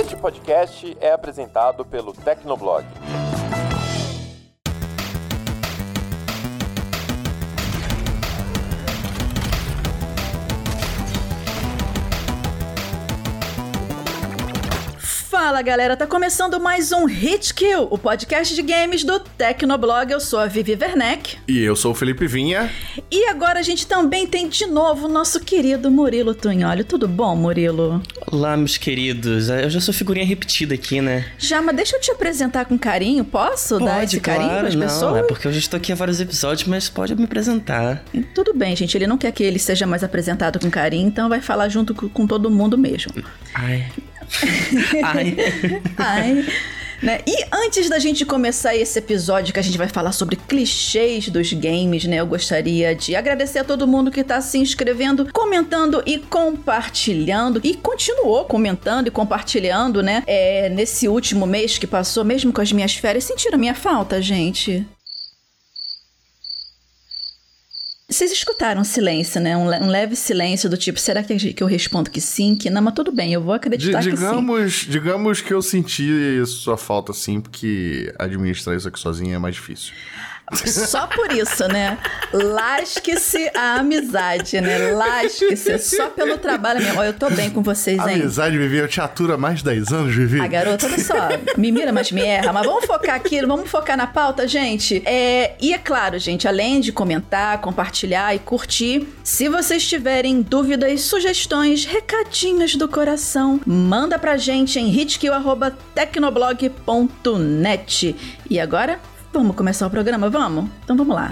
Este podcast é apresentado pelo Tecnoblog. Fala galera, tá começando mais um Hit Kill, o podcast de games do Tecnoblog. Eu sou a Vivi Werneck. E eu sou o Felipe Vinha. E agora a gente também tem de novo o nosso querido Murilo Tunholi. Tudo bom, Murilo? Olá, meus queridos. Eu já sou figurinha repetida aqui, né? Já, mas deixa eu te apresentar com carinho. Posso pode, dar esse claro, carinho pras não, pessoas? É porque eu já estou aqui há vários episódios, mas pode me apresentar. Tudo bem, gente. Ele não quer que ele seja mais apresentado com carinho, então vai falar junto com todo mundo mesmo. Ai. Ai. Ai. Né? E antes da gente começar esse episódio que a gente vai falar sobre clichês dos games, né? Eu gostaria de agradecer a todo mundo que está se inscrevendo, comentando e compartilhando. E continuou comentando e compartilhando, né? É, nesse último mês que passou, mesmo com as minhas férias. Sentiram minha falta, gente? Vocês escutaram um silêncio, né? Um, le um, leve silêncio do tipo, será que eu respondo que sim, que não? Mas tudo bem, eu vou acreditar D digamos, que sim. Digamos que eu senti sua falta sim, porque administrar isso aqui sozinho é mais difícil. Só por isso, né? Lasque-se a amizade, né? Lasque-se. Só pelo trabalho mesmo. Eu tô bem com vocês, hein? Amizade, Vivi, eu te aturo há mais de 10 anos, Vivi. A garota, olha só. Me mira, mas me erra. Mas vamos focar aqui, vamos focar na pauta, gente. É, e é claro, gente, além de comentar, compartilhar e curtir, se vocês tiverem dúvidas, sugestões, recadinhos do coração, manda pra gente em hitkill.tecnoblog.net. E agora, Vamos começar o programa? Vamos? Então vamos lá.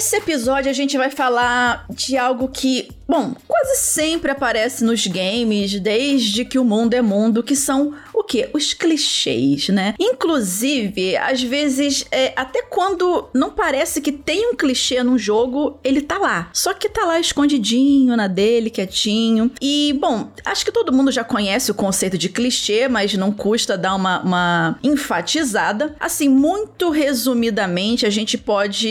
Nesse episódio a gente vai falar de algo que Bom, quase sempre aparece nos games, desde que o mundo é mundo, que são o quê? Os clichês, né? Inclusive, às vezes, é, até quando não parece que tem um clichê num jogo, ele tá lá. Só que tá lá escondidinho na dele, quietinho. E, bom, acho que todo mundo já conhece o conceito de clichê, mas não custa dar uma, uma enfatizada. Assim, muito resumidamente, a gente pode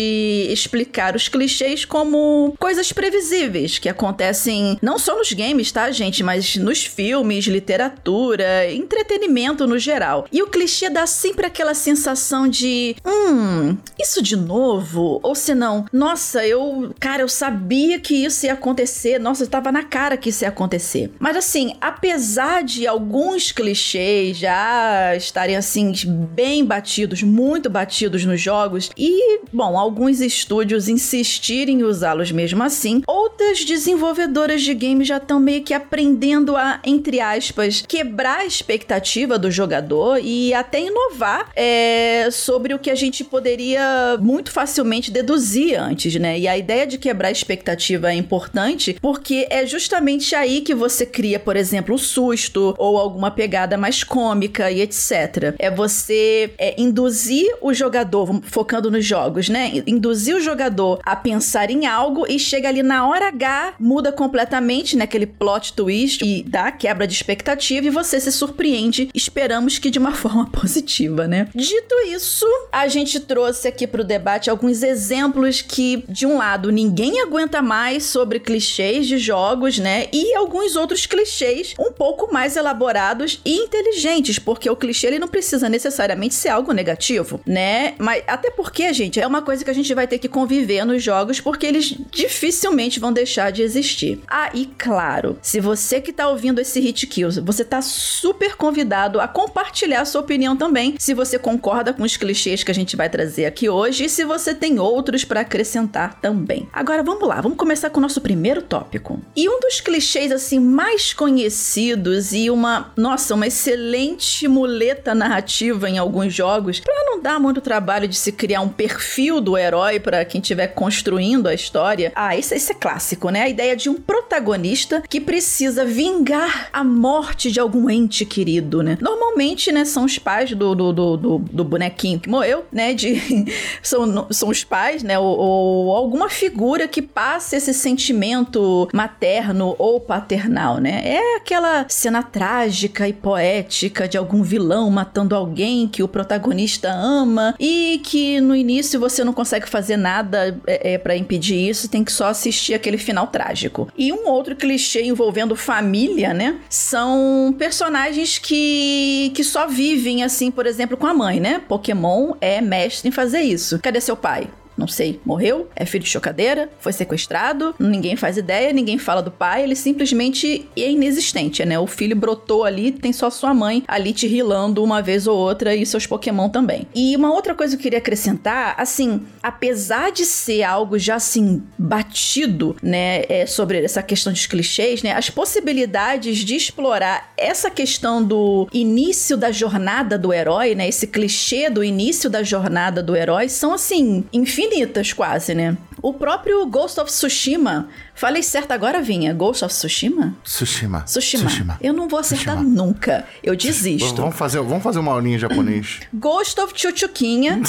explicar os clichês como coisas previsíveis que acontecem não só nos games, tá, gente? Mas nos filmes, literatura, entretenimento no geral. E o clichê dá sempre aquela sensação de: hum, isso de novo? Ou se não, nossa, eu. Cara, eu sabia que isso ia acontecer. Nossa, estava na cara que isso ia acontecer. Mas assim, apesar de alguns clichês já estarem assim, bem batidos, muito batidos nos jogos, e, bom, alguns estúdios insistirem em usá-los mesmo assim, outras desenvolvedoras de games já estão meio que aprendendo a, entre aspas, quebrar a expectativa do jogador e até inovar é, sobre o que a gente poderia muito facilmente deduzir antes, né? E a ideia de quebrar a expectativa é importante porque é justamente aí que você cria, por exemplo, o susto ou alguma pegada mais cômica e etc. É você é, induzir o jogador, focando nos jogos, né? Induzir o jogador a pensar em algo e chega ali na hora H, muda completamente naquele né, plot twist e dá quebra de expectativa e você se surpreende, esperamos que de uma forma positiva, né? Dito isso, a gente trouxe aqui pro debate alguns exemplos que, de um lado, ninguém aguenta mais sobre clichês de jogos, né? E alguns outros clichês um pouco mais elaborados e inteligentes, porque o clichê ele não precisa necessariamente ser algo negativo, né? Mas até porque, gente, é uma coisa que a gente vai ter que conviver nos jogos porque eles dificilmente vão deixar de existir. Ah, e claro, se você que tá ouvindo esse Hit Kills, você tá super convidado a compartilhar a sua opinião também, se você concorda com os clichês que a gente vai trazer aqui hoje e se você tem outros para acrescentar também. Agora vamos lá, vamos começar com o nosso primeiro tópico. E um dos clichês assim mais conhecidos e uma, nossa, uma excelente muleta narrativa em alguns jogos, para não dar muito trabalho de se criar um perfil do herói para quem estiver construindo a história. Ah, isso, isso é clássico, né? A ideia de um protagonista que precisa vingar a morte de algum ente querido. né? Normalmente, né, são os pais do, do, do, do, do bonequinho que morreu, né? De, são, são os pais, né? Ou, ou alguma figura que passa esse sentimento materno ou paternal, né? É aquela cena trágica e poética de algum vilão matando alguém que o protagonista ama e que no início você não consegue fazer nada é, é para impedir isso, tem que só assistir aquele final trágico. E um outro clichê envolvendo família, né? São personagens que, que só vivem assim, por exemplo, com a mãe, né? Pokémon é mestre em fazer isso. Cadê seu pai? Não sei, morreu, é filho de chocadeira, foi sequestrado, ninguém faz ideia, ninguém fala do pai, ele simplesmente é inexistente, né? O filho brotou ali, tem só sua mãe ali te rilando uma vez ou outra e seus Pokémon também. E uma outra coisa que eu queria acrescentar, assim, apesar de ser algo já assim batido, né, é, sobre essa questão dos clichês, né, as possibilidades de explorar essa questão do início da jornada do herói, né, esse clichê do início da jornada do herói são assim infinitas infinitas quase, né? O próprio Ghost of Tsushima Falei certo agora, Vinha. Ghost of Tsushima? Tsushima. Tsushima. Tsushima. Eu não vou acertar Tsushima. nunca. Eu desisto. Vamos fazer, vamos fazer uma aulinha em japonês. Ghost of Chuchuquinha.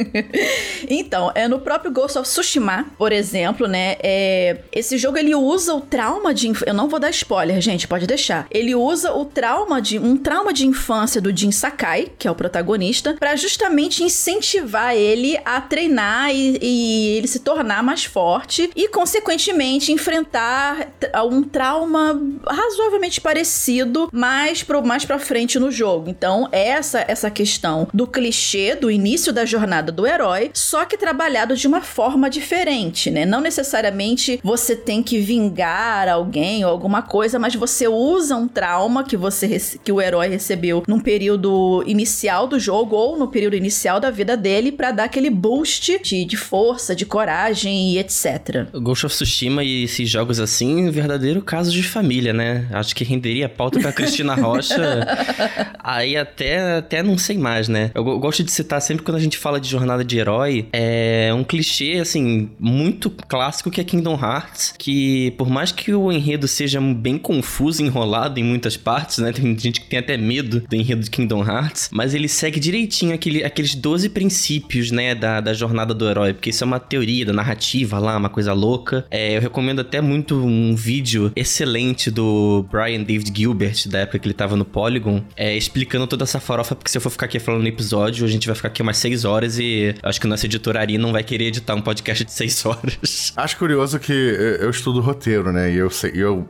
então, é no próprio Ghost of Tsushima, por exemplo, né? É, esse jogo ele usa o trauma de. Eu não vou dar spoiler, gente, pode deixar. Ele usa o trauma de. um trauma de infância do Jin Sakai, que é o protagonista, para justamente incentivar ele a treinar e, e ele se tornar mais forte e, consequentemente, consequentemente, enfrentar um trauma razoavelmente parecido mais, pro, mais pra frente no jogo. Então, essa essa questão do clichê do início da jornada do herói, só que trabalhado de uma forma diferente, né? Não necessariamente você tem que vingar alguém ou alguma coisa, mas você usa um trauma que você que o herói recebeu num período inicial do jogo ou no período inicial da vida dele para dar aquele boost de, de força, de coragem e etc. Ghost of Tsushima e esses jogos assim, um verdadeiro caso de família, né? Acho que renderia pauta pra Cristina Rocha. aí até, até não sei mais, né? Eu gosto de citar sempre quando a gente fala de jornada de herói, é um clichê, assim, muito clássico que é Kingdom Hearts, que por mais que o enredo seja bem confuso, enrolado em muitas partes, né? Tem gente que tem até medo do enredo de Kingdom Hearts, mas ele segue direitinho aquele, aqueles 12 princípios, né, da, da jornada do herói, porque isso é uma teoria da narrativa lá, uma coisa louca. É, eu recomendo até muito um vídeo excelente do Brian David Gilbert, da época que ele tava no Polygon, é, explicando toda essa farofa, porque se eu for ficar aqui falando no episódio, a gente vai ficar aqui umas 6 horas e acho que o nosso editor Ari não vai querer editar um podcast de 6 horas. Acho curioso que eu estudo roteiro, né? E eu, sei, eu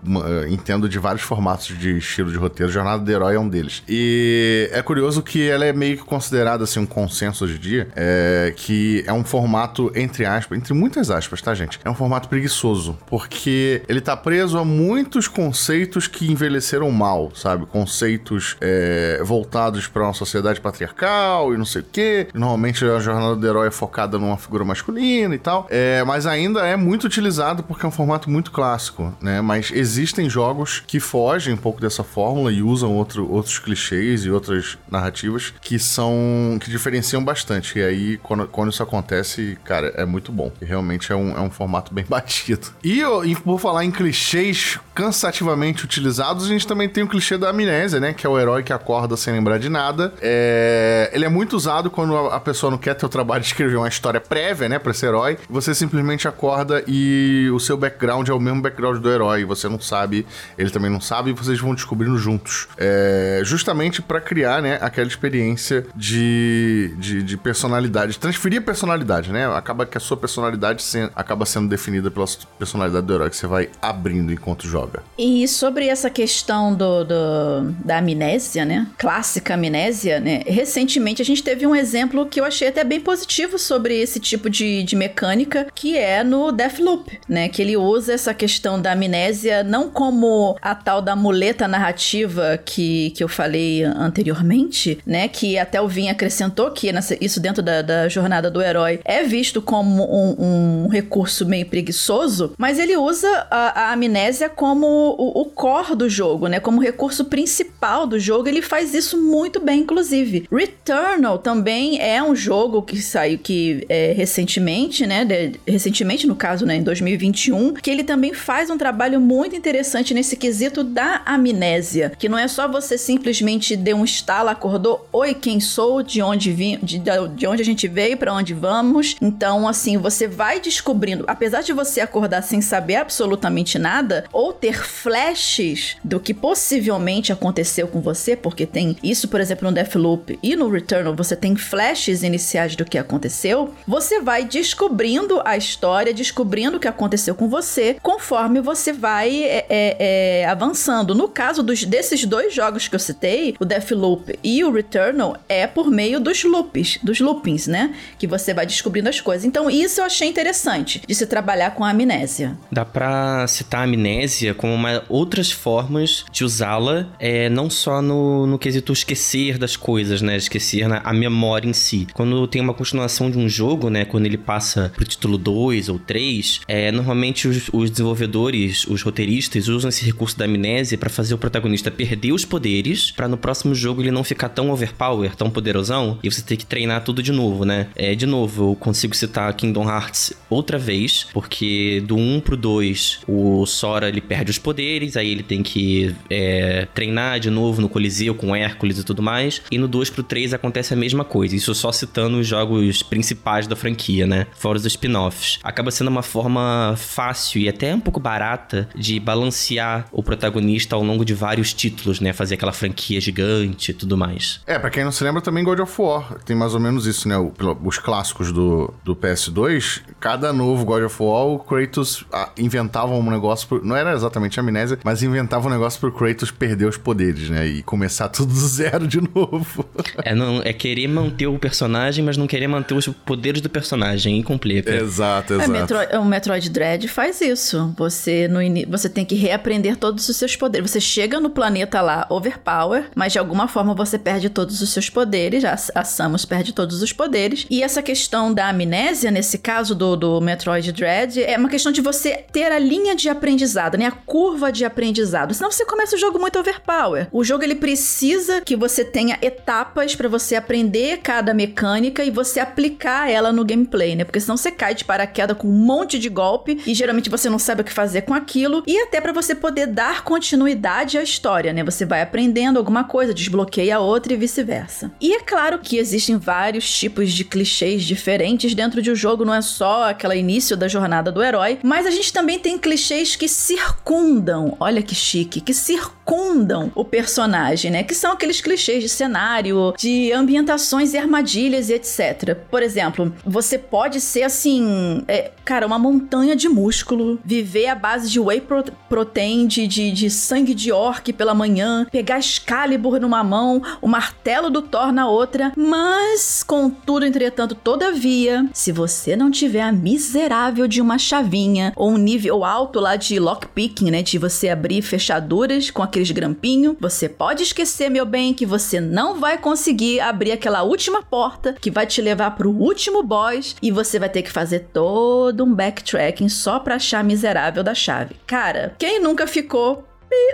entendo de vários formatos de estilo de roteiro. Jornada do Herói é um deles. E é curioso que ela é meio que considerada assim um consenso hoje em dia, é, que é um formato entre aspas, entre muitas aspas, tá, gente? É um formato preguiçoso, porque ele tá preso a muitos conceitos que envelheceram mal, sabe? Conceitos é, voltados para uma sociedade patriarcal e não sei o quê. Normalmente a jornada do herói é focada numa figura masculina e tal. É, mas ainda é muito utilizado porque é um formato muito clássico, né? Mas existem jogos que fogem um pouco dessa fórmula e usam outro, outros clichês e outras narrativas que são. que diferenciam bastante. E aí, quando, quando isso acontece, cara, é muito bom. E realmente é um, é um formato bem batido batido. E, por falar em clichês cansativamente utilizados, a gente também tem o clichê da amnésia, né? Que é o herói que acorda sem lembrar de nada. É... Ele é muito usado quando a pessoa não quer ter o trabalho de escrever uma história prévia, né? Pra esse herói. Você simplesmente acorda e o seu background é o mesmo background do herói. Você não sabe, ele também não sabe, e vocês vão descobrindo juntos. É... Justamente para criar, né? Aquela experiência de, de, de personalidade. Transferir a personalidade, né? Acaba que a sua personalidade se... acaba sendo definida pela personalidade do herói que você vai abrindo enquanto joga. E sobre essa questão do, do, da amnésia, né? Clássica amnésia, né? Recentemente a gente teve um exemplo que eu achei até bem positivo sobre esse tipo de, de mecânica, que é no Deathloop, né? Que ele usa essa questão da amnésia não como a tal da muleta narrativa que, que eu falei anteriormente, né? Que até o Vin acrescentou que nessa, isso dentro da, da jornada do herói é visto como um, um recurso meio preguiçoso preguiçoso, mas ele usa a, a amnésia como o, o, core do jogo, né? Como recurso principal do jogo. Ele faz isso muito bem, inclusive. Returnal também é um jogo que saiu que é, recentemente, né? De, recentemente, no caso, né? Em 2021, que ele também faz um trabalho muito interessante nesse quesito da amnésia. Que não é só você simplesmente deu um estalo, acordou, oi, quem sou, de onde vim, de, de onde a gente veio, para onde vamos. Então, assim, você vai descobrindo, apesar de você acordar sem saber absolutamente nada, ou ter flashes do que possivelmente aconteceu com você, porque tem isso, por exemplo, no Deathloop e no Returnal, você tem flashes iniciais do que aconteceu, você vai descobrindo a história, descobrindo o que aconteceu com você, conforme você vai é, é, é, avançando. No caso dos, desses dois jogos que eu citei, o Deathloop e o Returnal, é por meio dos loops, dos loopings, né? Que você vai descobrindo as coisas. Então, isso eu achei interessante de se trabalhar com a amnésia. Dá pra citar a amnésia como uma, outras formas de usá-la, é, não só no, no quesito esquecer das coisas, né? Esquecer a memória em si. Quando tem uma continuação de um jogo, né? Quando ele passa pro título 2 ou 3, é, normalmente os, os desenvolvedores, os roteiristas, usam esse recurso da amnésia para fazer o protagonista perder os poderes, para no próximo jogo ele não ficar tão overpower, tão poderosão, e você ter que treinar tudo de novo, né? É, de novo, eu consigo citar Kingdom Hearts outra vez, porque do 1 pro 2, o Sora ele perde os poderes, aí ele tem que é, treinar de novo no Coliseu com Hércules e tudo mais, e no 2 pro 3 acontece a mesma coisa, isso só citando os jogos principais da franquia, né? Fora os spin-offs. Acaba sendo uma forma fácil e até um pouco barata de balancear o protagonista ao longo de vários títulos, né? Fazer aquela franquia gigante e tudo mais. É, para quem não se lembra também God of War tem mais ou menos isso, né? Os clássicos do, do PS2, cada novo God of War, o Kratos ah, inventava um negócio, por, não era exatamente amnésia, mas inventava um negócio pro Kratos perder os poderes, né? E começar tudo do zero de novo. é, não, é querer manter o personagem, mas não querer manter os poderes do personagem incompleto. Exato, exato. É, Metro, o Metroid Dread faz isso. Você, no você tem que reaprender todos os seus poderes. Você chega no planeta lá, overpower, mas de alguma forma você perde todos os seus poderes. A, a Samus perde todos os poderes. E essa questão da amnésia, nesse caso do, do Metroid Dread, é uma questão de você ter a linha de aprendizado, né? A curva de aprendizado. Senão você começa o jogo muito overpower. O jogo ele precisa que você tenha etapas para você aprender cada mecânica e você aplicar ela no gameplay, né? Porque senão você cai de paraquedas com um monte de golpe e geralmente você não sabe o que fazer com aquilo. E até para você poder dar continuidade à história, né? Você vai aprendendo alguma coisa, desbloqueia outra e vice-versa. E é claro que existem vários tipos de clichês diferentes dentro de um jogo, não é só aquele início da jornada do herói, mas a gente também tem clichês que circundam, olha que chique, que circundam o personagem, né? Que são aqueles clichês de cenário, de ambientações e armadilhas e etc. Por exemplo, você pode ser assim, é, cara, uma montanha de músculo, viver à base de whey protein, de, de, de sangue de orc pela manhã, pegar Excalibur numa mão, o martelo do Thor na outra, mas, contudo, entretanto, todavia, se você não tiver a miserável de uma chavinha ou um nível alto lá de lockpicking, né, de você abrir fechaduras com aqueles grampinhos, você pode esquecer, meu bem, que você não vai conseguir abrir aquela última porta que vai te levar pro último boss e você vai ter que fazer todo um backtracking só pra achar miserável da chave. Cara, quem nunca ficou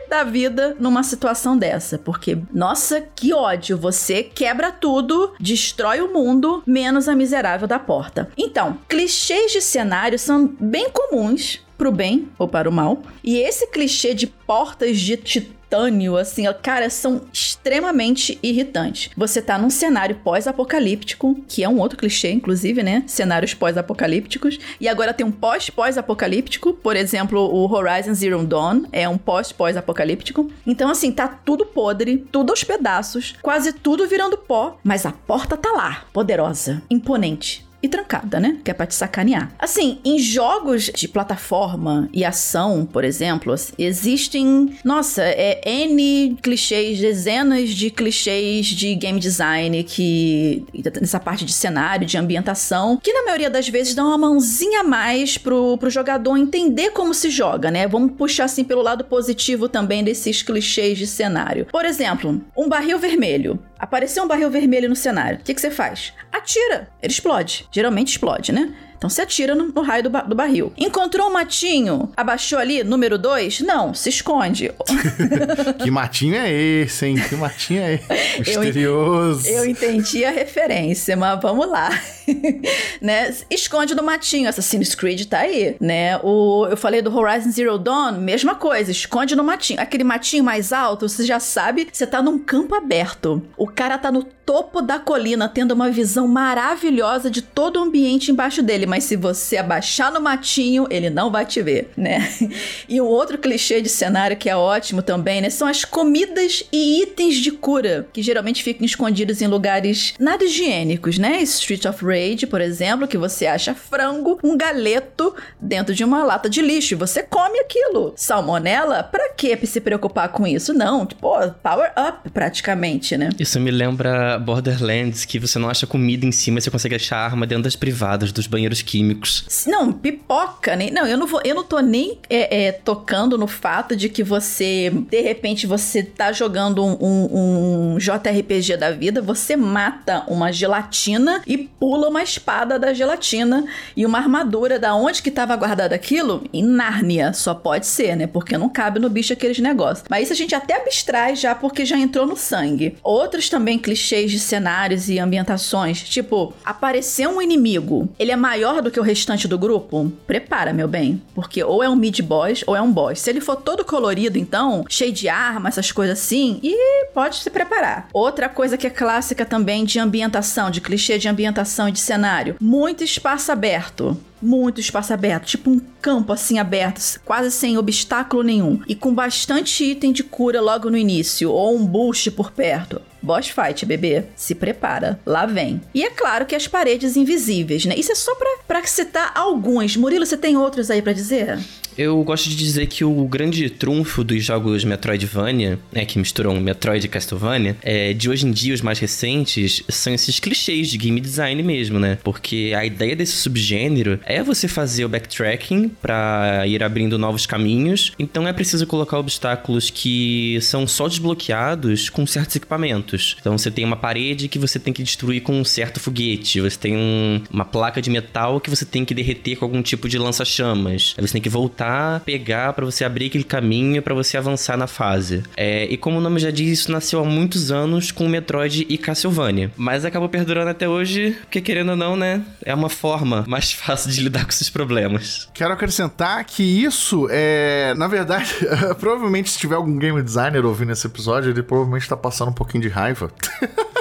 da vida numa situação dessa. Porque, nossa, que ódio! Você quebra tudo, destrói o mundo, menos a miserável da porta. Então, clichês de cenário são bem comuns pro bem ou para o mal. E esse clichê de portas de assim, cara, são extremamente irritantes. Você tá num cenário pós-apocalíptico, que é um outro clichê, inclusive, né? Cenários pós-apocalípticos. E agora tem um pós-pós-apocalíptico, por exemplo, o Horizon Zero Dawn é um pós-pós-apocalíptico. Então, assim, tá tudo podre, tudo aos pedaços, quase tudo virando pó, mas a porta tá lá, poderosa, imponente e trancada, né? Que é pra te sacanear. Assim, em jogos de plataforma e ação, por exemplo, existem, nossa, é N clichês, dezenas de clichês de game design que. nessa parte de cenário, de ambientação, que na maioria das vezes dão uma mãozinha a mais pro, pro jogador entender como se joga, né? Vamos puxar assim pelo lado positivo também desses clichês de cenário. Por exemplo, um barril vermelho. Apareceu um barril vermelho no cenário. O que, que você faz? Atira. Ele explode. Geralmente explode, né? Então você atira no, no raio do, ba do, barril. Encontrou um matinho? Abaixou ali, número 2? Não, se esconde. que matinho é esse, hein? Que matinho é esse? Misterioso. Eu, eu entendi a referência, mas vamos lá. né? Esconde no matinho. Assassin's Creed tá aí, né? O, eu falei do Horizon Zero Dawn, mesma coisa. Esconde no matinho. Aquele matinho mais alto, você já sabe, você tá num campo aberto. O cara tá no topo da colina, tendo uma visão maravilhosa de todo o ambiente embaixo dele. Mas se você abaixar no matinho, ele não vai te ver, né? E um outro clichê de cenário que é ótimo também, né? São as comidas e itens de cura, que geralmente ficam escondidos em lugares nada higiênicos, né? Street of Rage, por exemplo, que você acha frango, um galeto dentro de uma lata de lixo. E você come aquilo. Salmonela? Pra que se preocupar com isso? Não, tipo, power up praticamente, né? Isso me lembra Borderlands, que você não acha comida em cima, você consegue achar arma dentro das privadas, dos banheiros químicos. Não, pipoca, nem. Não, eu não vou. Eu não tô nem é, é, tocando no fato de que você, de repente, você tá jogando um, um, um JRPG da vida, você mata uma gelatina e pula uma espada da gelatina e uma armadura da onde que tava guardado aquilo? Em Nárnia, só pode ser, né? Porque não cabe no bicho aqueles negócios. Mas isso a gente até abstrai já porque já entrou no sangue. Outros também clichês de cenários e ambientações, tipo, apareceu um inimigo, ele é maior do que o restante do grupo? Prepara, meu bem, porque ou é um mid boss ou é um boss. Se ele for todo colorido, então, cheio de arma, essas coisas assim, e pode se preparar. Outra coisa que é clássica também de ambientação, de clichê de ambientação de cenário, muito espaço aberto. Muito espaço aberto, tipo um campo assim aberto, quase sem obstáculo nenhum, e com bastante item de cura logo no início, ou um boost por perto. Boss fight, bebê. Se prepara. Lá vem. E é claro que as paredes invisíveis, né? Isso é só pra, pra citar alguns. Murilo, você tem outros aí para dizer? Eu gosto de dizer que o grande trunfo dos jogos Metroidvania, né, que misturam Metroid e Castlevania, é, de hoje em dia, os mais recentes, são esses clichês de game design mesmo, né? Porque a ideia desse subgênero é você fazer o backtracking para ir abrindo novos caminhos, então é preciso colocar obstáculos que são só desbloqueados com certos equipamentos. Então você tem uma parede que você tem que destruir com um certo foguete, você tem um, uma placa de metal que você tem que derreter com algum tipo de lança-chamas, aí você tem que voltar pegar para você abrir aquele caminho para você avançar na fase. É, e como o nome já diz, isso nasceu há muitos anos com Metroid e Castlevania. Mas acabou perdurando até hoje, porque querendo ou não, né? É uma forma mais fácil de lidar com esses problemas. Quero acrescentar que isso é. Na verdade, provavelmente se tiver algum game designer ouvindo esse episódio, ele provavelmente tá passando um pouquinho de raiva raiva.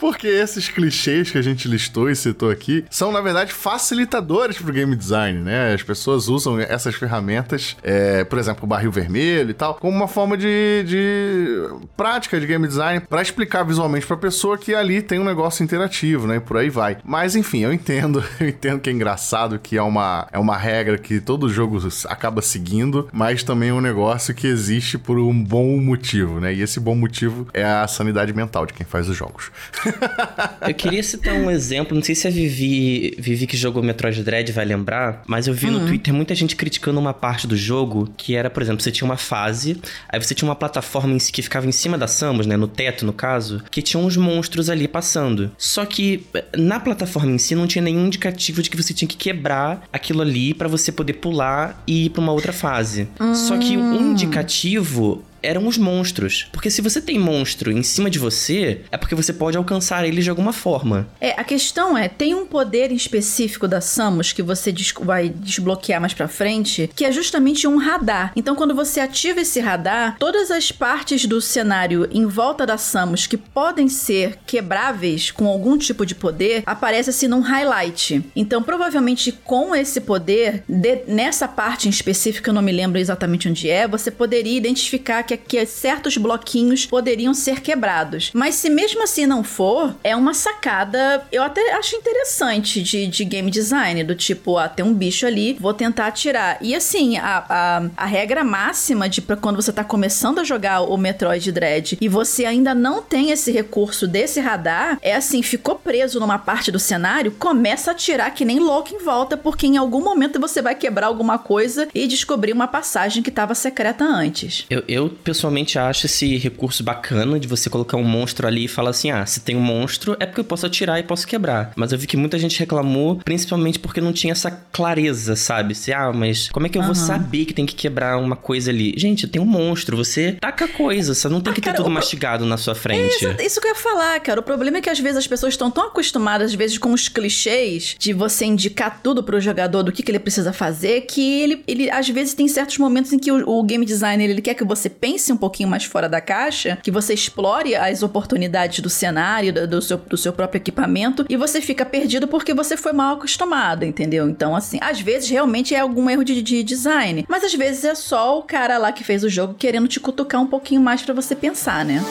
Porque esses clichês que a gente listou e citou aqui são, na verdade, facilitadores pro game design, né? As pessoas usam essas ferramentas, é, por exemplo, o barril vermelho e tal, como uma forma de, de prática de game design para explicar visualmente pra pessoa que ali tem um negócio interativo, né? E por aí vai. Mas, enfim, eu entendo, eu entendo que é engraçado, que é uma, é uma regra que todo jogo acaba seguindo, mas também é um negócio que existe por um bom motivo, né? E esse bom motivo é a sanidade mental de quem faz os jogos. eu queria citar um exemplo, não sei se a Vivi, Vivi que jogou Metroid Dread vai lembrar, mas eu vi uhum. no Twitter muita gente criticando uma parte do jogo que era, por exemplo, você tinha uma fase, aí você tinha uma plataforma em si que ficava em cima da Samus, né, no teto no caso, que tinha uns monstros ali passando. Só que na plataforma em si não tinha nenhum indicativo de que você tinha que quebrar aquilo ali para você poder pular e ir para uma outra fase. Só que um hum. indicativo eram os monstros. Porque se você tem monstro em cima de você, é porque você pode alcançar eles de alguma forma. É, a questão é, tem um poder específico da Samus que você des vai desbloquear mais pra frente, que é justamente um radar. Então, quando você ativa esse radar, todas as partes do cenário em volta da Samus que podem ser quebráveis com algum tipo de poder, aparece assim num highlight. Então, provavelmente com esse poder, de, nessa parte em específico, eu não me lembro exatamente onde é, você poderia identificar que, que certos bloquinhos poderiam ser quebrados. Mas se mesmo assim não for, é uma sacada, eu até acho interessante de, de game design, do tipo, ah, tem um bicho ali, vou tentar atirar. E assim, a, a, a regra máxima de pra quando você tá começando a jogar o Metroid Dread e você ainda não tem esse recurso desse radar, é assim, ficou preso numa parte do cenário, começa a atirar que nem louco em volta, porque em algum momento você vai quebrar alguma coisa e descobrir uma passagem que estava secreta antes. Eu, eu pessoalmente acho esse recurso bacana de você colocar um monstro ali e falar assim: ah, se tem um monstro é porque eu posso atirar e posso quebrar. Mas eu vi que muita gente reclamou, principalmente porque não tinha essa clareza, sabe? Se, ah, mas como é que eu vou saber que tem que quebrar uma coisa ali? Gente, tem um monstro, você taca coisa, você não tem ah, que ter cara, tudo mastigado na sua frente. É, isso que eu ia falar, cara. O problema é que às vezes as pessoas estão tão acostumadas, às vezes, com os clichês de você indicar tudo pro jogador do que, que ele precisa fazer, que ele, ele às vezes tem certos momentos em que o, o game designer ele quer que você pense um pouquinho mais fora da caixa, que você explore as oportunidades do cenário, do, do seu, do seu próprio equipamento, e você fica perdido porque você foi mal acostumado, entendeu? Então, assim, às vezes realmente é algum erro de, de design, mas às vezes é só o cara lá que fez o jogo querendo te cutucar um pouquinho mais para você pensar, né?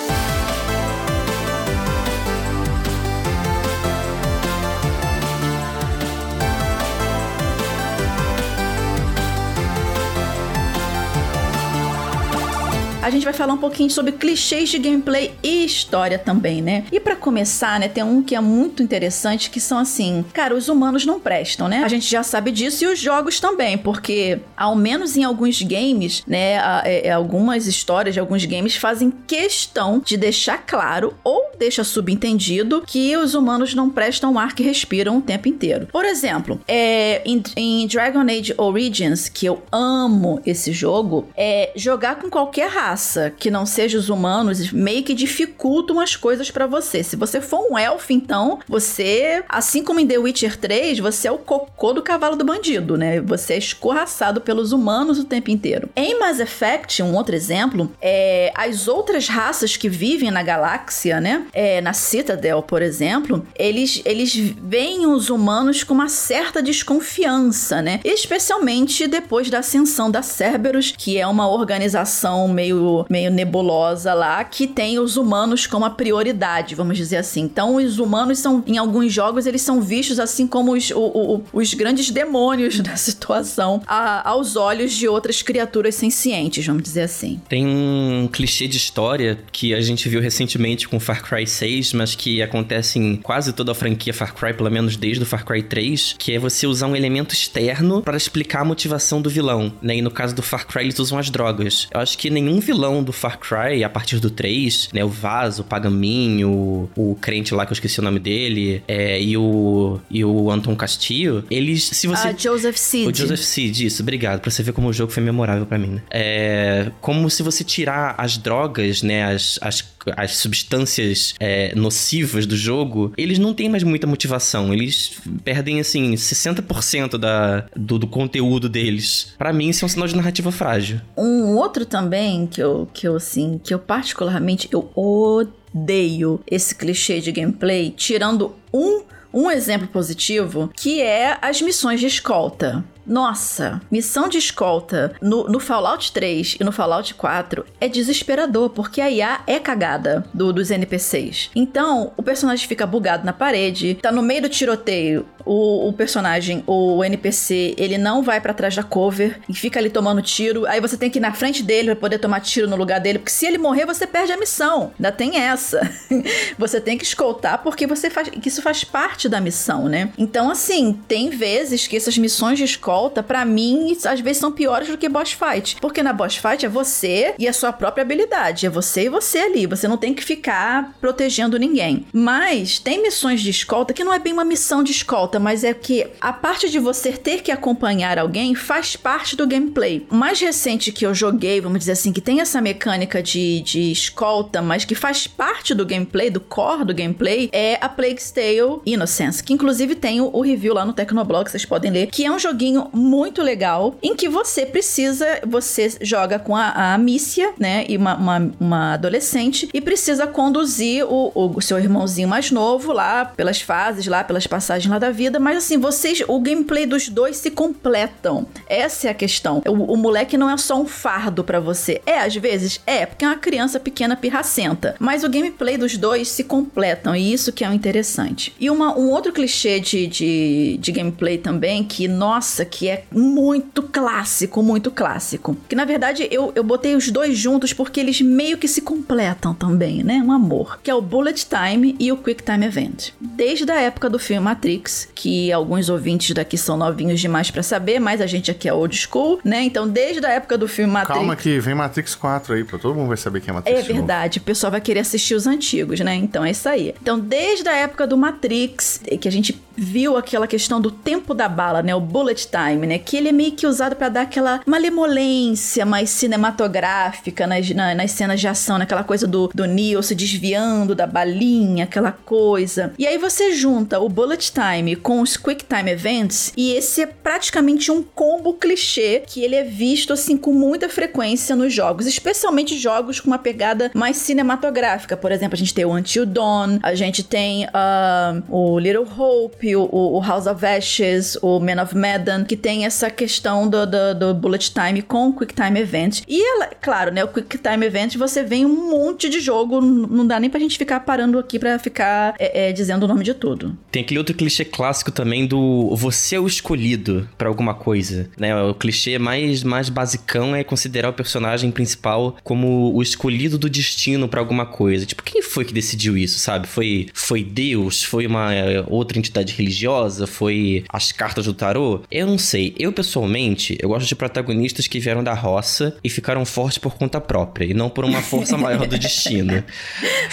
A gente vai falar um pouquinho sobre clichês de gameplay e história também, né? E para começar, né, tem um que é muito interessante que são assim, cara, os humanos não prestam, né? A gente já sabe disso e os jogos também, porque ao menos em alguns games, né, é, é, algumas histórias de alguns games fazem questão de deixar claro ou deixa subentendido que os humanos não prestam ar que respiram o tempo inteiro. Por exemplo, é, em, em Dragon Age Origins, que eu amo esse jogo, é jogar com qualquer raça raça que não seja os humanos meio que dificultam as coisas para você. Se você for um elfo, então, você, assim como em The Witcher 3, você é o cocô do cavalo do bandido, né? Você é escorraçado pelos humanos o tempo inteiro. Em Mass Effect, um outro exemplo, é as outras raças que vivem na galáxia, né? É, na Citadel, por exemplo, eles, eles veem os humanos com uma certa desconfiança, né? Especialmente depois da ascensão da Cerberus, que é uma organização meio meio, nebulosa lá, que tem os humanos como a prioridade, vamos dizer assim. Então, os humanos são, em alguns jogos, eles são vistos assim como os, o, o, os grandes demônios da situação a, aos olhos de outras criaturas sencientes, vamos dizer assim. Tem um clichê de história que a gente viu recentemente com Far Cry 6, mas que acontece em quase toda a franquia Far Cry, pelo menos desde o Far Cry 3, que é você usar um elemento externo para explicar a motivação do vilão, né? E no caso do Far Cry, eles usam as drogas. Eu acho que nenhum vilão do Far Cry, a partir do 3, né? O Vaz, o Pagaminho, o, o crente lá que eu esqueci o nome dele, é, e, o, e o Anton Castillo, eles, se você... Ah, Joseph Seed. O Joseph Seed, isso, obrigado, pra você ver como o jogo foi memorável para mim, né? É, como se você tirar as drogas, né? As, as, as substâncias é, nocivas do jogo, eles não têm mais muita motivação. Eles perdem, assim, 60% da, do, do conteúdo deles. para mim, isso é um sinal de narrativa frágil. Um outro também que eu, que eu assim, que eu particularmente eu odeio esse clichê de gameplay, tirando um um exemplo positivo, que é as missões de escolta. Nossa, missão de escolta no, no, Fallout 3 e no Fallout 4 é desesperador, porque a IA é cagada do, dos NPCs. Então, o personagem fica bugado na parede, tá no meio do tiroteio, o, o personagem, o NPC, ele não vai para trás da cover e fica ali tomando tiro. Aí você tem que ir na frente dele para poder tomar tiro no lugar dele, porque se ele morrer, você perde a missão. Ainda tem essa. você tem que escoltar porque você faz, isso faz parte da missão, né? Então, assim, tem vezes que essas missões de escolta, para mim, às vezes são piores do que boss fight. Porque na boss fight é você e a sua própria habilidade. É você e você ali. Você não tem que ficar protegendo ninguém. Mas tem missões de escolta que não é bem uma missão de escolta mas é que a parte de você ter que acompanhar alguém faz parte do gameplay. O mais recente que eu joguei, vamos dizer assim, que tem essa mecânica de, de escolta, mas que faz parte do gameplay, do core do gameplay, é a Plague's Tale Innocence, que inclusive tem o, o review lá no Tecnoblog, vocês podem ler, que é um joguinho muito legal, em que você precisa, você joga com a, a né, e uma, uma, uma, adolescente, e precisa conduzir o, o seu irmãozinho mais novo lá pelas fases, lá pelas passagens lá da vida, mas assim, vocês, o gameplay dos dois se completam. Essa é a questão. O, o moleque não é só um fardo para você. É, às vezes, é, porque é uma criança pequena pirracenta. Mas o gameplay dos dois se completam, e isso que é o interessante. E uma, um outro clichê de, de, de gameplay também, que, nossa, que é muito clássico, muito clássico. Que na verdade eu, eu botei os dois juntos porque eles meio que se completam também, né? Um amor. Que é o Bullet Time e o Quick Time Event. Desde a época do filme Matrix, que alguns ouvintes daqui são novinhos demais para saber, mas a gente aqui é old school, né? Então, desde a época do filme Matrix. Calma que vem Matrix 4 aí, pô. Todo mundo vai saber quem é Matrix. É verdade, o pessoal vai querer assistir os antigos, né? Então é isso aí. Então, desde a época do Matrix, que a gente viu aquela questão do tempo da bala, né? O bullet time, né? Que ele é meio que usado para dar aquela malemolência mais cinematográfica nas, na, nas cenas de ação, naquela coisa do, do Neo se desviando da balinha, aquela coisa. E aí você junta o bullet time com os quick time events e esse é praticamente um combo clichê que ele é visto assim com muita frequência nos jogos, especialmente jogos com uma pegada mais cinematográfica. Por exemplo, a gente tem o Until Dawn, a gente tem uh, o Little Hope, o, o, House of Ashes, o Man of Medan, que tem essa questão do, do, do bullet time com o quick time event. E ela, claro, né, o quick time event você vem um monte de jogo, não dá nem pra gente ficar parando aqui pra ficar é, é, dizendo o nome de tudo. Tem aquele outro clichê clássico também do você é o escolhido para alguma coisa, né? O clichê mais, mais basicão é considerar o personagem principal como o escolhido do destino para alguma coisa. Tipo, quem foi que decidiu isso, sabe? Foi, foi Deus? Foi uma é, outra entidade religiosa? Foi as cartas do tarô? Eu não sei. Eu, pessoalmente, eu gosto de protagonistas que vieram da roça e ficaram fortes por conta própria e não por uma força maior do destino.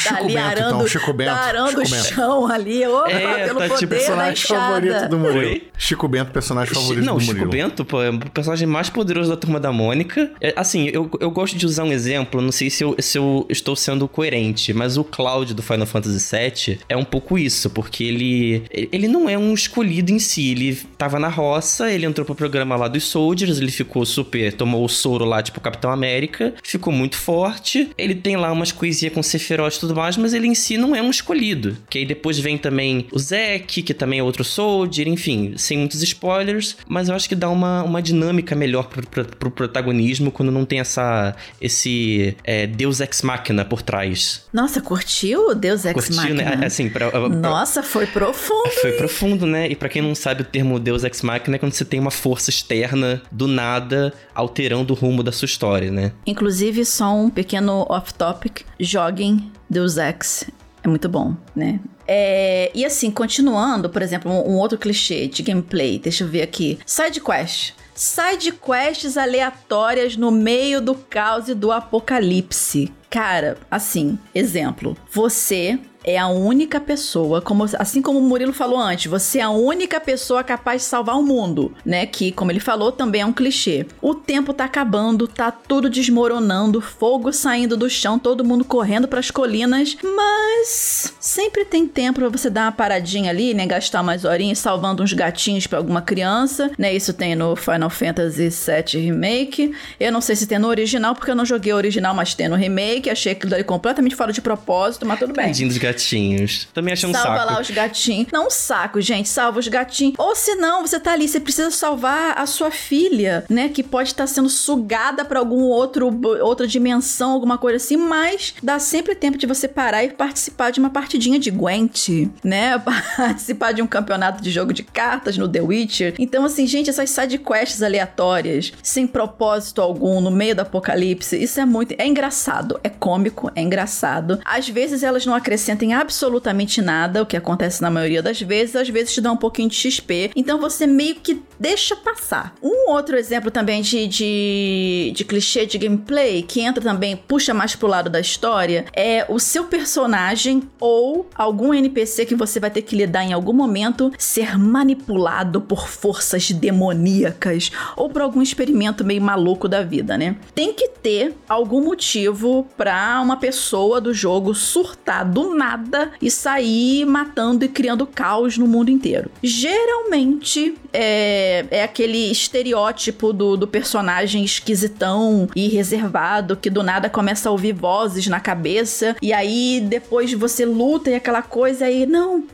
tá ali Bento, arando, então, Chico Bento, tá arando Chico o chão ali, opa, é, pelo tá, poder personagem favorito do Murilo. Oi? Chico Bento, personagem favorito não, do Murilo. Não, Chico Bento, pô, é o personagem mais poderoso da Turma da Mônica. É, assim, eu, eu gosto de usar um exemplo, não sei se eu, se eu estou sendo coerente, mas o Cloud do Final Fantasy VII é um pouco isso, porque ele, ele não é um escolhido em si, ele tava na roça, ele entrou pro programa lá dos Soldiers, ele ficou super, tomou o soro lá, tipo Capitão América, ficou muito forte, ele tem lá umas coisinhas com Sephiroth e tudo mais, mas ele em si não é um escolhido. Que aí depois vem também o Zack, que também é outro Soldier, enfim, sem muitos spoilers, mas eu acho que dá uma, uma dinâmica melhor pro, pro, pro protagonismo quando não tem essa esse é, Deus Ex Machina por trás. Nossa, curtiu o Deus Ex curtiu, né? Machina? Né? Assim, pra, pra, Nossa, foi profundo. Foi hein? profundo, né? E para quem não sabe o termo Deus Ex Machina é quando você tem uma força externa do nada alterando o rumo da sua história, né? Inclusive, só um pequeno off-topic, joguem Deus Ex. É muito bom, né? É, e assim, continuando, por exemplo, um, um, outro clichê de gameplay, deixa eu ver aqui. Side quest. Side quests aleatórias no meio do caos e do apocalipse. Cara, assim, exemplo. Você é a única pessoa, como, assim como o Murilo falou antes, você é a única pessoa capaz de salvar o mundo, né? Que, como ele falou, também é um clichê. O tempo tá acabando, tá tudo desmoronando, fogo saindo do chão, todo mundo correndo para as colinas, mas sempre tem tempo para você dar uma paradinha ali, né? Gastar mais horinhas salvando uns gatinhos para alguma criança, né? Isso tem no Final Fantasy VII Remake. Eu não sei se tem no original, porque eu não joguei o original, mas tem no remake. Achei aquilo ali completamente fora de propósito, mas tudo bem. Gatinhos gatinhos. Também achei um Salva saco. Salva lá os gatinhos. Não um saco, gente. Salva os gatinhos. Ou se não, você tá ali, você precisa salvar a sua filha, né? Que pode estar sendo sugada para algum outro outra dimensão, alguma coisa assim. Mas dá sempre tempo de você parar e participar de uma partidinha de Gwent, né? participar de um campeonato de jogo de cartas no The Witcher. Então, assim, gente, essas side quests aleatórias, sem propósito algum, no meio do apocalipse, isso é muito. É engraçado. É cômico, é engraçado. Às vezes elas não acrescentam tem absolutamente nada, o que acontece na maioria das vezes, às vezes te dá um pouquinho de XP. Então você meio que deixa passar. Um outro exemplo também de, de, de clichê de gameplay, que entra também, puxa mais pro lado da história, é o seu personagem ou algum NPC que você vai ter que lidar em algum momento ser manipulado por forças demoníacas ou por algum experimento meio maluco da vida, né? Tem que ter algum motivo para uma pessoa do jogo surtar do nada nada e sair matando e criando caos no mundo inteiro. Geralmente é, é aquele estereótipo do, do personagem esquisitão e reservado que do nada começa a ouvir vozes na cabeça e aí depois você luta e aquela coisa aí, não,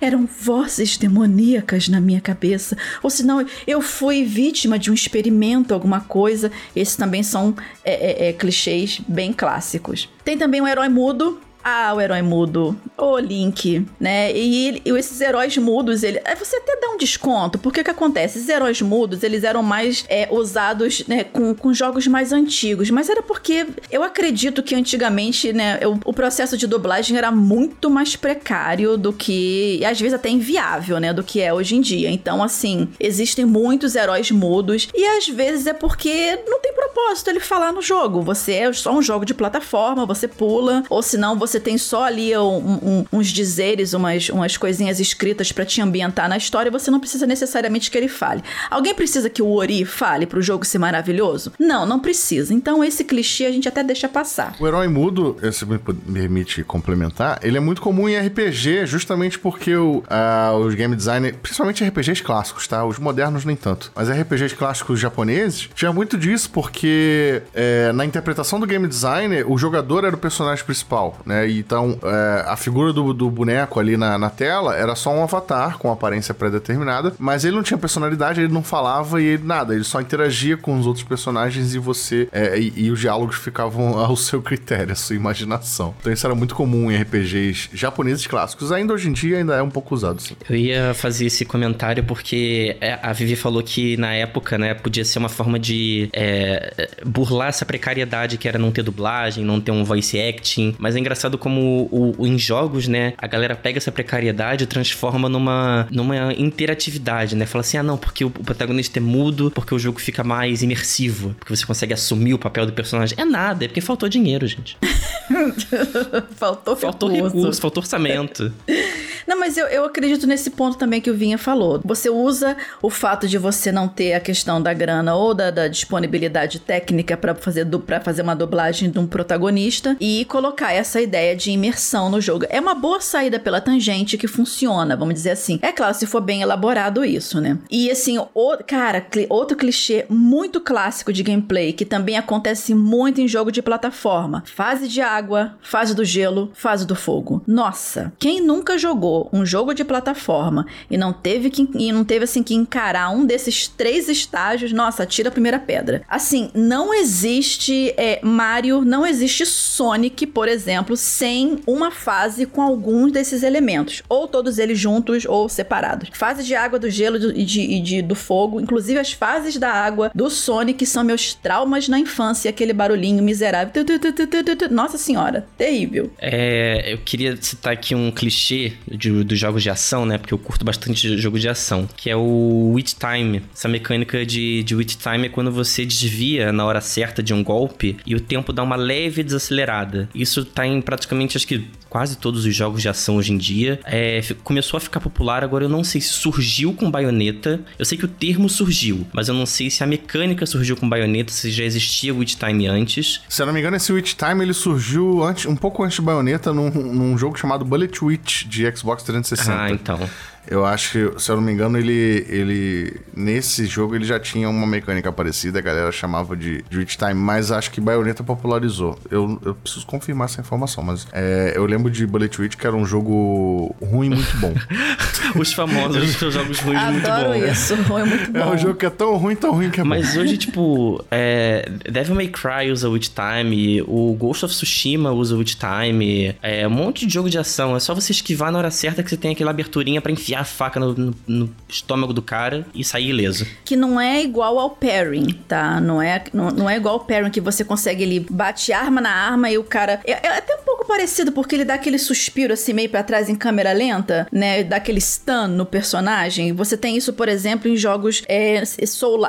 eram vozes demoníacas na minha cabeça. Ou senão eu fui vítima de um experimento, alguma coisa. Esses também são é, é, é, clichês bem clássicos. Tem também um herói mudo, ah, o herói mudo, o Link, né? E, e esses heróis mudos, ele, você até dá um desconto, porque o que acontece? Esses heróis mudos, eles eram mais é, usados né, com, com jogos mais antigos, mas era porque eu acredito que antigamente, né, o, o processo de dublagem era muito mais precário do que, e às vezes até inviável, né, do que é hoje em dia. Então, assim, existem muitos heróis mudos e às vezes é porque não tem propósito ele falar no jogo. Você é só um jogo de plataforma, você pula, ou senão você tem só ali um, um, uns dizeres, umas, umas coisinhas escritas para te ambientar na história, você não precisa necessariamente que ele fale. Alguém precisa que o Ori fale pro jogo ser maravilhoso? Não, não precisa. Então esse clichê a gente até deixa passar. O herói mudo, se me permite complementar, ele é muito comum em RPG, justamente porque o, uh, os game design, principalmente RPGs clássicos, tá? Os modernos nem tanto. Mas RPGs clássicos japoneses tinha muito disso, porque é, na interpretação do game designer, o jogador era o personagem principal, né? Então, é, a figura do, do boneco ali na, na, tela era só um avatar com aparência pré-determinada, mas ele não tinha personalidade, ele não falava e ele, nada, ele só interagia com os outros personagens e você. É, e, e, os diálogos ficavam ao seu critério, à sua imaginação. Então, isso era muito comum em RPGs japoneses clássicos. Ainda hoje em dia, ainda é um pouco usado, sim. Eu ia fazer esse comentário porque é, a Vivi falou que na época, né, podia ser uma forma de é, burlar essa precariedade que era não ter dublagem, não ter um voice acting. Mas é engraçado como o, o, em jogos, né, a galera pega essa precariedade e transforma numa, numa interatividade, né? Fala assim, ah, não, porque o, o protagonista é mudo, porque o jogo fica mais imersivo, porque você consegue assumir o papel do personagem. É nada, é porque faltou dinheiro, gente. faltou Faltou recurso, faltou orçamento. Não, mas eu, eu acredito nesse ponto também que o Vinha falou. Você usa o fato de você não ter a questão da grana ou da, da disponibilidade técnica para fazer, pra fazer uma dublagem de um protagonista e colocar essa ideia de imersão no jogo. É uma boa saída pela tangente que funciona, vamos dizer assim. É claro, se for bem elaborado isso, né? E assim, o, cara, outro clichê muito clássico de gameplay que também acontece muito em jogo de plataforma: fase de água, fase do gelo, fase do fogo. Nossa, quem nunca jogou um jogo de plataforma e não teve que e não teve assim que encarar um desses três estágios, nossa, tira a primeira pedra. Assim, não existe é, Mario, não existe Sonic, por exemplo, sem uma fase com alguns desses elementos, ou todos eles juntos ou separados. Fase de água, do gelo e de, de, de, do fogo, inclusive as fases da água do Sonic são meus traumas na infância, aquele barulhinho miserável. Nossa senhora, terrível. É, eu queria citar aqui um clichê dos jogos de ação, né? Porque eu curto bastante jogo de ação, que é o Witch Time. Essa mecânica de, de Witch Time é quando você desvia na hora certa de um golpe e o tempo dá uma leve desacelerada. Isso tá em praticamente, acho que quase todos os jogos de ação hoje em dia. É, começou a ficar popular, agora eu não sei se surgiu com baioneta. Eu sei que o termo surgiu, mas eu não sei se a mecânica surgiu com baioneta, se já existia Witch Time antes. Se eu não me engano, esse Witch Time ele surgiu antes, um pouco antes de baioneta num, num jogo chamado Bullet Witch de Xbox 360. Ah, então. Eu acho que, se eu não me engano, ele, ele. Nesse jogo ele já tinha uma mecânica parecida, a galera chamava de, de Witch Time, mas acho que Bayonetta popularizou. Eu, eu preciso confirmar essa informação, mas é, eu lembro de Bullet Witch que era um jogo ruim muito bom. Os famosos jogos ruins Adoro muito bom. Adoro isso, ruim muito bom. É um jogo que é tão ruim, tão ruim que é mas bom. Mas hoje, tipo, é, Devil May Cry usa Witch Time, o Ghost of Tsushima usa Witch Time, é um monte de jogo de ação. É só você esquivar na hora certa que você tem aquela aberturinha para enfiar a faca no, no, no, estômago do cara e sair ileso. Que não é igual ao parrying, tá? Não é, não, não é igual ao parrying que você consegue, ele bate arma na arma e o cara... É, é até um pouco parecido porque ele dá aquele suspiro assim meio para trás em câmera lenta, né? Dá aquele stun no personagem. Você tem isso, por exemplo, em jogos é,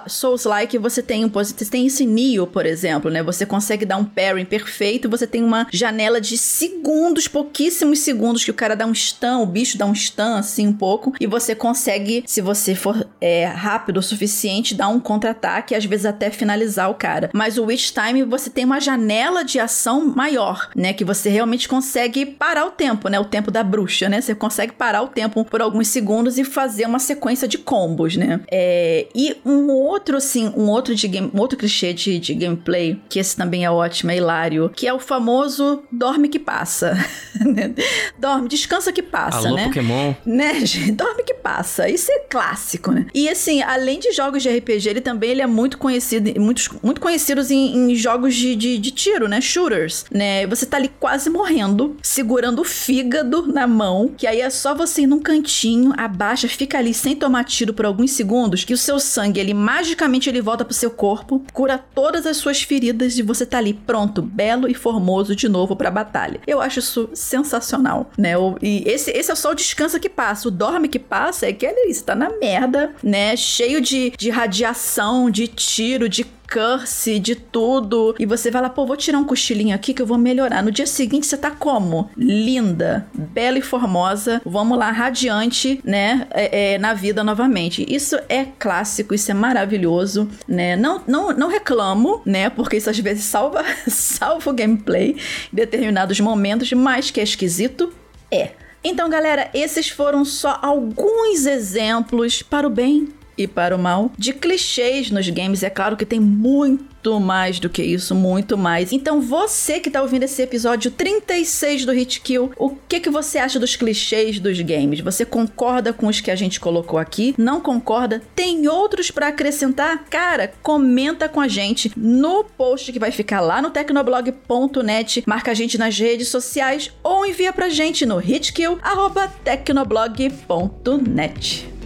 Souls-like, você tem um você tem esse Neo, por exemplo, né? Você consegue dar um parry perfeito, você tem uma janela de segundos, pouquíssimos segundos que o cara dá um stun, o bicho dá um stun assim um pouco, e você consegue, se você for é, rápido o suficiente, dar um contra-ataque, às vezes até finalizar o cara. Mas o Witch Time você tem uma janela de ação maior, né? Que você realmente consegue parar o tempo, né? O tempo da bruxa, né? Você consegue parar o tempo por alguns alguns segundos e fazer uma sequência de combos, né? É, e um outro, assim, um outro, de game, um outro clichê de, de gameplay, que esse também é ótimo, é hilário, que é o famoso dorme que passa. Né? dorme, descansa que passa, Alô, né? Pokémon. Né, gente? Dorme que passa. Isso é clássico, né? E assim, além de jogos de RPG, ele também ele é muito conhecido, muitos, muito conhecidos em, em jogos de, de, de, tiro, né? Shooters, né? Você tá ali quase morrendo, segurando o fígado na mão, que aí é só você ir num cantinho, abaixa, fica ali sem tomar tiro por alguns segundos, que o seu sangue, ele magicamente ele volta pro seu corpo, cura todas as suas feridas e você tá ali pronto, belo e formoso de novo pra batalha. Eu acho isso sensacional, né? E esse, esse é só o descanso que passa. O dorme que passa é que ele está na merda, né? Cheio de, de radiação, de tiro, de curse, de tudo. E você vai lá, pô, vou tirar um cochilinho aqui que eu vou melhorar. No dia seguinte você tá como? Linda, bela e formosa. Vamos lá, radiante, né? É, é, na vida novamente. Isso é clássico, isso é maravilhoso, né? Não, não, não reclamo, né? Porque isso às vezes salva, salva o gameplay em determinados momentos, mas que é esquisito, é. Então, galera, esses foram só alguns exemplos para o bem e para o mal de clichês nos games. É claro que tem muito mais do que isso, muito mais. Então você que tá ouvindo esse episódio 36 do Hit Kill, o que que você acha dos clichês dos games? Você concorda com os que a gente colocou aqui? Não concorda? Tem outros para acrescentar? Cara, comenta com a gente no post que vai ficar lá no tecnoblog.net, marca a gente nas redes sociais ou envia pra gente no hitkill@tecnoblog.net.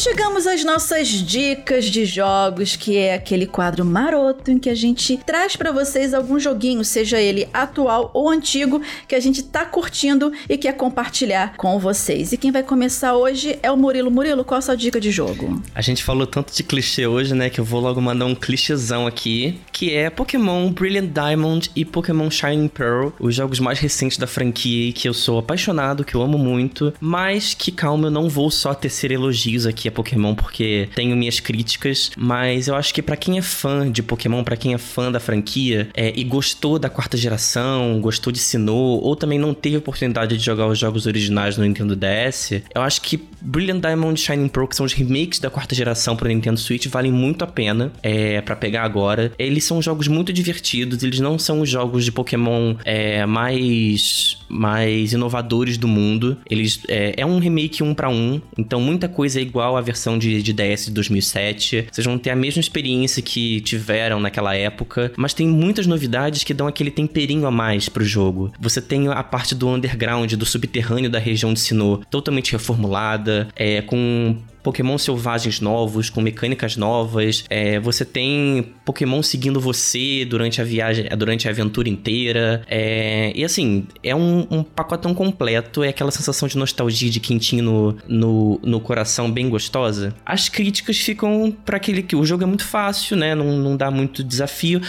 chegamos às nossas dicas de jogos, que é aquele quadro maroto em que a gente traz para vocês algum joguinho, seja ele atual ou antigo, que a gente tá curtindo e quer compartilhar com vocês. E quem vai começar hoje é o Murilo. Murilo, qual a sua dica de jogo? A gente falou tanto de clichê hoje, né, que eu vou logo mandar um clichêzão aqui, que é Pokémon Brilliant Diamond e Pokémon Shining Pearl, os jogos mais recentes da franquia que eu sou apaixonado, que eu amo muito, mas que calma, eu não vou só tecer elogios aqui a Pokémon porque tenho minhas críticas, mas eu acho que para quem é fã de Pokémon, para quem é fã da franquia é, e gostou da quarta geração, gostou de Sinnoh, ou também não teve oportunidade de jogar os jogos originais no Nintendo DS, eu acho que Brilliant Diamond e Shining Pearl, que são os remakes da quarta geração pro Nintendo Switch, valem muito a pena é, para pegar agora. Eles são jogos muito divertidos, eles não são os jogos de Pokémon é, mais, mais inovadores do mundo. Eles é, é um remake um para um, então muita coisa é igual versão de, de DS de 2007. Vocês vão ter a mesma experiência que tiveram naquela época, mas tem muitas novidades que dão aquele temperinho a mais pro jogo. Você tem a parte do underground, do subterrâneo da região de Sinnoh, totalmente reformulada, é, com Pokémon selvagens novos, com mecânicas novas. É, você tem Pokémon seguindo você durante a viagem, durante a aventura inteira. É, e assim, é um, um, pacotão completo. É aquela sensação de nostalgia, de quentinho no, no, no coração, bem gostosa. As críticas ficam para aquele que o jogo é muito fácil, né? Não, não dá muito desafio,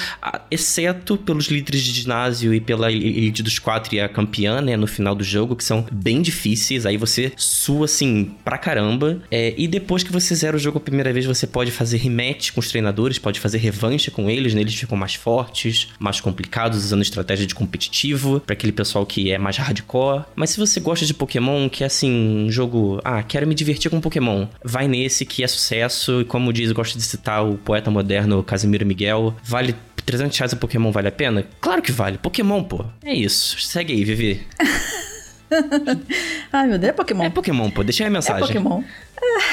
exceto pelos líderes de ginásio e pela Elite dos Quatro e a campeã, né? No final do jogo, que são bem difíceis. Aí você sua assim pra caramba. É, e depois que você zera o jogo a primeira vez, você pode fazer rematch com os treinadores, pode fazer revanche com eles, né? Eles ficam mais fortes, mais complicados, usando estratégia de competitivo, para aquele pessoal que é mais hardcore. Mas se você gosta de Pokémon, que é assim, um jogo, ah, quero me divertir com Pokémon, vai nesse que é sucesso, e como diz, eu gosto de citar o poeta moderno Casimiro Miguel, vale 300 reais o Pokémon vale a pena? Claro que vale. Pokémon, pô. É isso. Segue aí, Vivi. Ai, meu Deus, é Pokémon. É Pokémon, pô. Deixa aí a mensagem. É Pokémon.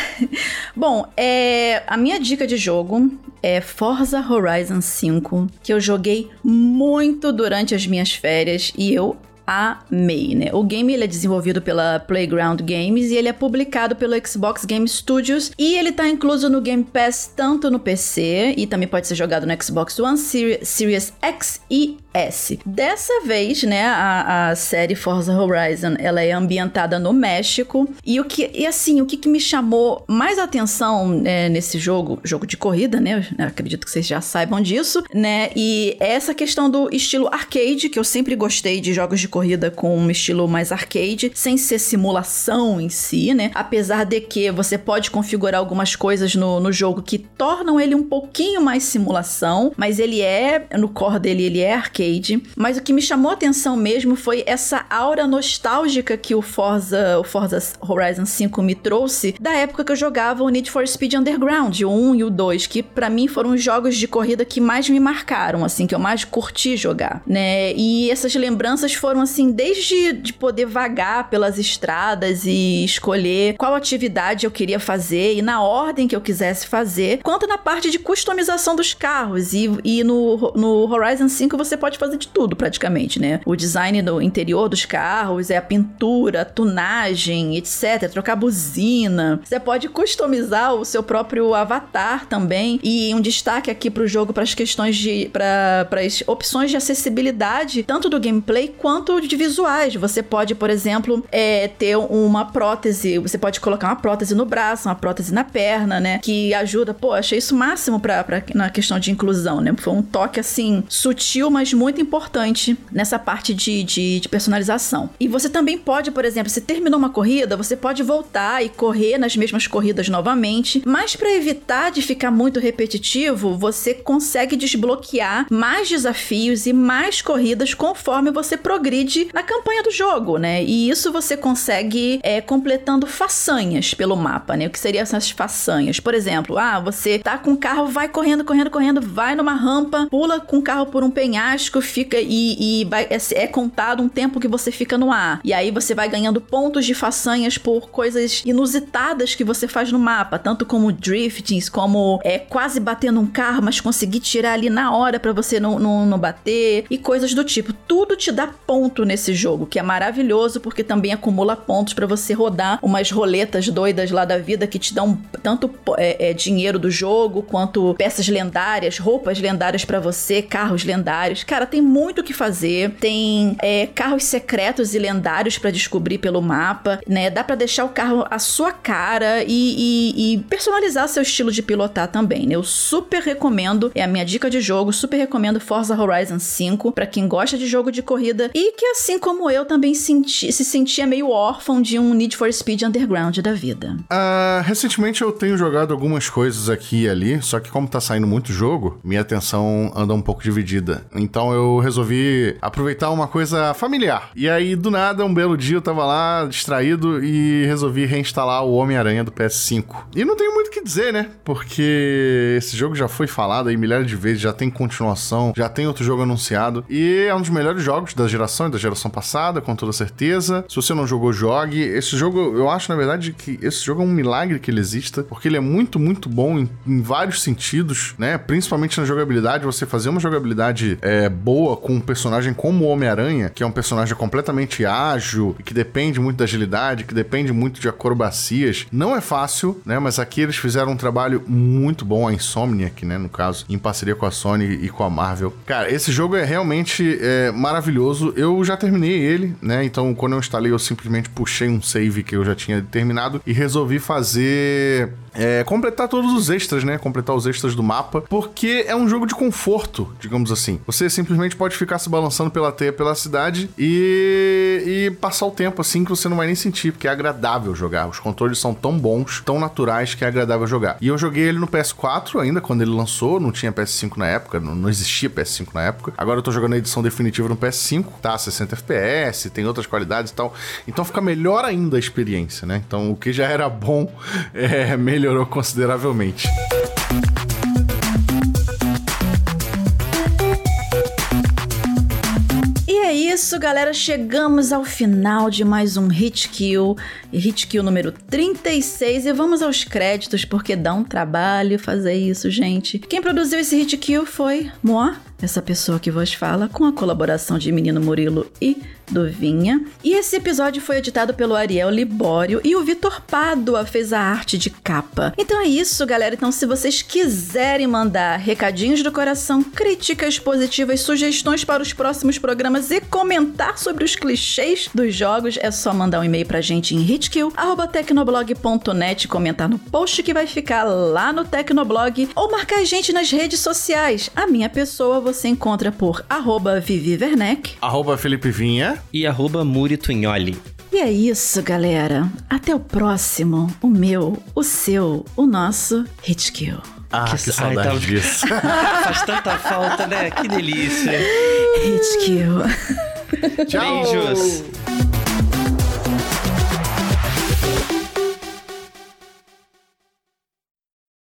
Bom, é, a minha dica de jogo é Forza Horizon 5, que eu joguei muito durante as minhas férias e eu amei, né? O game ele é desenvolvido pela Playground Games e ele é publicado pelo Xbox Game Studios e ele tá incluso no Game Pass tanto no PC e também pode ser jogado no Xbox One, Series X e S. Dessa vez, né, a, a série Forza Horizon, ela é ambientada no México e o que e assim, o que, que me chamou mais atenção né, nesse jogo, jogo de corrida, né? acredito que vocês já saibam disso, né? E é essa questão do estilo arcade, que eu sempre gostei de jogos de corrida com um estilo mais arcade, sem ser simulação em si, né? Apesar de que você pode configurar algumas coisas no, no jogo que tornam ele um pouquinho mais simulação, mas ele é, no core dele, ele é arcade. Mas o que me chamou a atenção mesmo foi essa aura nostálgica que o Forza, o Forza Horizon 5 me trouxe da época que eu jogava o Need for Speed Underground, o 1 e o 2, que para mim foram os jogos de corrida que mais me marcaram, assim, que eu mais curti jogar, né? E essas lembranças foram assim, desde de poder vagar pelas estradas e escolher qual atividade eu queria fazer e na ordem que eu quisesse fazer, quanto na parte de customização dos carros. E, e no, no Horizon 5 você pode fazer de tudo praticamente, né? O design do interior dos carros, é a pintura, a tunagem, etc. Trocar buzina. Você pode customizar o seu próprio avatar também. E um destaque aqui pro jogo para as questões de. para as opções de acessibilidade, tanto do gameplay quanto de visuais. Você pode, por exemplo, é, ter uma prótese. Você pode colocar uma prótese no braço, uma prótese na perna, né? Que ajuda. Pô, achei isso máximo pra, pra, na questão de inclusão, né? Foi um toque assim, sutil, mas muito importante nessa parte de, de, de personalização. E você também pode, por exemplo, se terminou uma corrida, você pode voltar e correr nas mesmas corridas novamente, mas para evitar de ficar muito repetitivo, você consegue desbloquear mais desafios e mais corridas conforme você progride na campanha do jogo, né? E isso você consegue é, completando façanhas pelo mapa, né? O que seriam essas façanhas? Por exemplo, ah, você tá com o carro, vai correndo, correndo, correndo, vai numa rampa, pula com o carro por um penhasco, fica e, e vai, é, é contado um tempo que você fica no ar. E aí você vai ganhando pontos de façanhas por coisas inusitadas que você faz no mapa, tanto como driftings, como é, quase batendo um carro, mas conseguir tirar ali na hora para você não, não, não bater, e coisas do tipo. Tudo te dá ponto nesse jogo, que é maravilhoso porque também acumula pontos para você rodar umas roletas doidas lá da vida que te dão tanto é, é, dinheiro do jogo quanto peças lendárias, roupas lendárias para você, carros lendários. Cara, tem muito o que fazer. Tem é, carros secretos e lendários para descobrir pelo mapa, né? Dá para deixar o carro à sua cara e, e, e, personalizar seu estilo de pilotar também, né? Eu super recomendo, é a minha dica de jogo, super recomendo Forza Horizon 5 para quem gosta de jogo de corrida e que assim como eu também senti, se sentia meio órfão de um Need for Speed Underground da vida. Uh, recentemente eu tenho jogado algumas coisas aqui e ali, só que como tá saindo muito jogo, minha atenção anda um pouco dividida. Então eu resolvi aproveitar uma coisa familiar. E aí, do nada, um belo dia eu tava lá distraído e resolvi reinstalar o Homem-Aranha do PS5. E não tenho muito o que dizer, né? Porque esse jogo já foi falado aí milhares de vezes, já tem continuação, já tem outro jogo anunciado. E é um dos melhores jogos da geração e da geração passada, com toda certeza. Se você não jogou, jogue. Esse jogo, eu acho, na verdade, que esse jogo é um milagre que ele exista, porque ele é muito, muito bom em, em vários sentidos, né? Principalmente na jogabilidade, você fazer uma jogabilidade é, boa com um personagem como o Homem-Aranha, que é um personagem completamente ágil e que depende muito da agilidade, que depende muito de acrobacias, não é fácil, né? Mas aqui eles fizeram um trabalho muito bom, a Insomniac, né? No caso, em parceria com a Sony e com a Marvel. Cara, esse jogo é realmente é, maravilhoso. Eu já terminei ele, né? Então, quando eu instalei, eu simplesmente puxei um save que eu já tinha terminado e resolvi fazer é, completar todos os extras, né? Completar os extras do mapa, porque é um jogo de conforto, digamos assim. Você simplesmente pode ficar se balançando pela teia, pela cidade e, e passar o tempo assim que você não vai nem sentir, porque é agradável jogar. Os controles são tão bons, tão naturais que é agradável jogar. E eu joguei ele no PS4 ainda, quando ele lançou, não tinha PS5 na época, não, não existia PS5 na época. Agora eu tô jogando a edição definitiva no PS5, tá? 60 FPS, tem outras qualidades e tal. Então fica melhor ainda a experiência, né? Então o que já era bom é melhor melhorou consideravelmente. E é isso, galera. Chegamos ao final de mais um Hit Kill. Hit Kill número 36. E vamos aos créditos, porque dá um trabalho fazer isso, gente. Quem produziu esse Hit Kill foi Moa, essa pessoa que vos fala, com a colaboração de Menino Murilo e do Vinha. E esse episódio foi editado pelo Ariel Libório e o Vitor Pádua fez a arte de capa. Então é isso, galera. Então, se vocês quiserem mandar recadinhos do coração, críticas positivas, sugestões para os próximos programas e comentar sobre os clichês dos jogos, é só mandar um e-mail pra gente em hitkill.tecnoblog.net, comentar no post que vai ficar lá no Tecnoblog ou marcar a gente nas redes sociais. A minha pessoa você encontra por arroba Vivi Werneck. Arroba Felipe Vinha. E arroba Muri Tunholi. E é isso, galera. Até o próximo. O meu, o seu, o nosso Hitkill. Ah, que, Que- saudade ai, tava- disso. Faz tanta falta, né? Que delícia. Hitkill. Tchau. Beijos.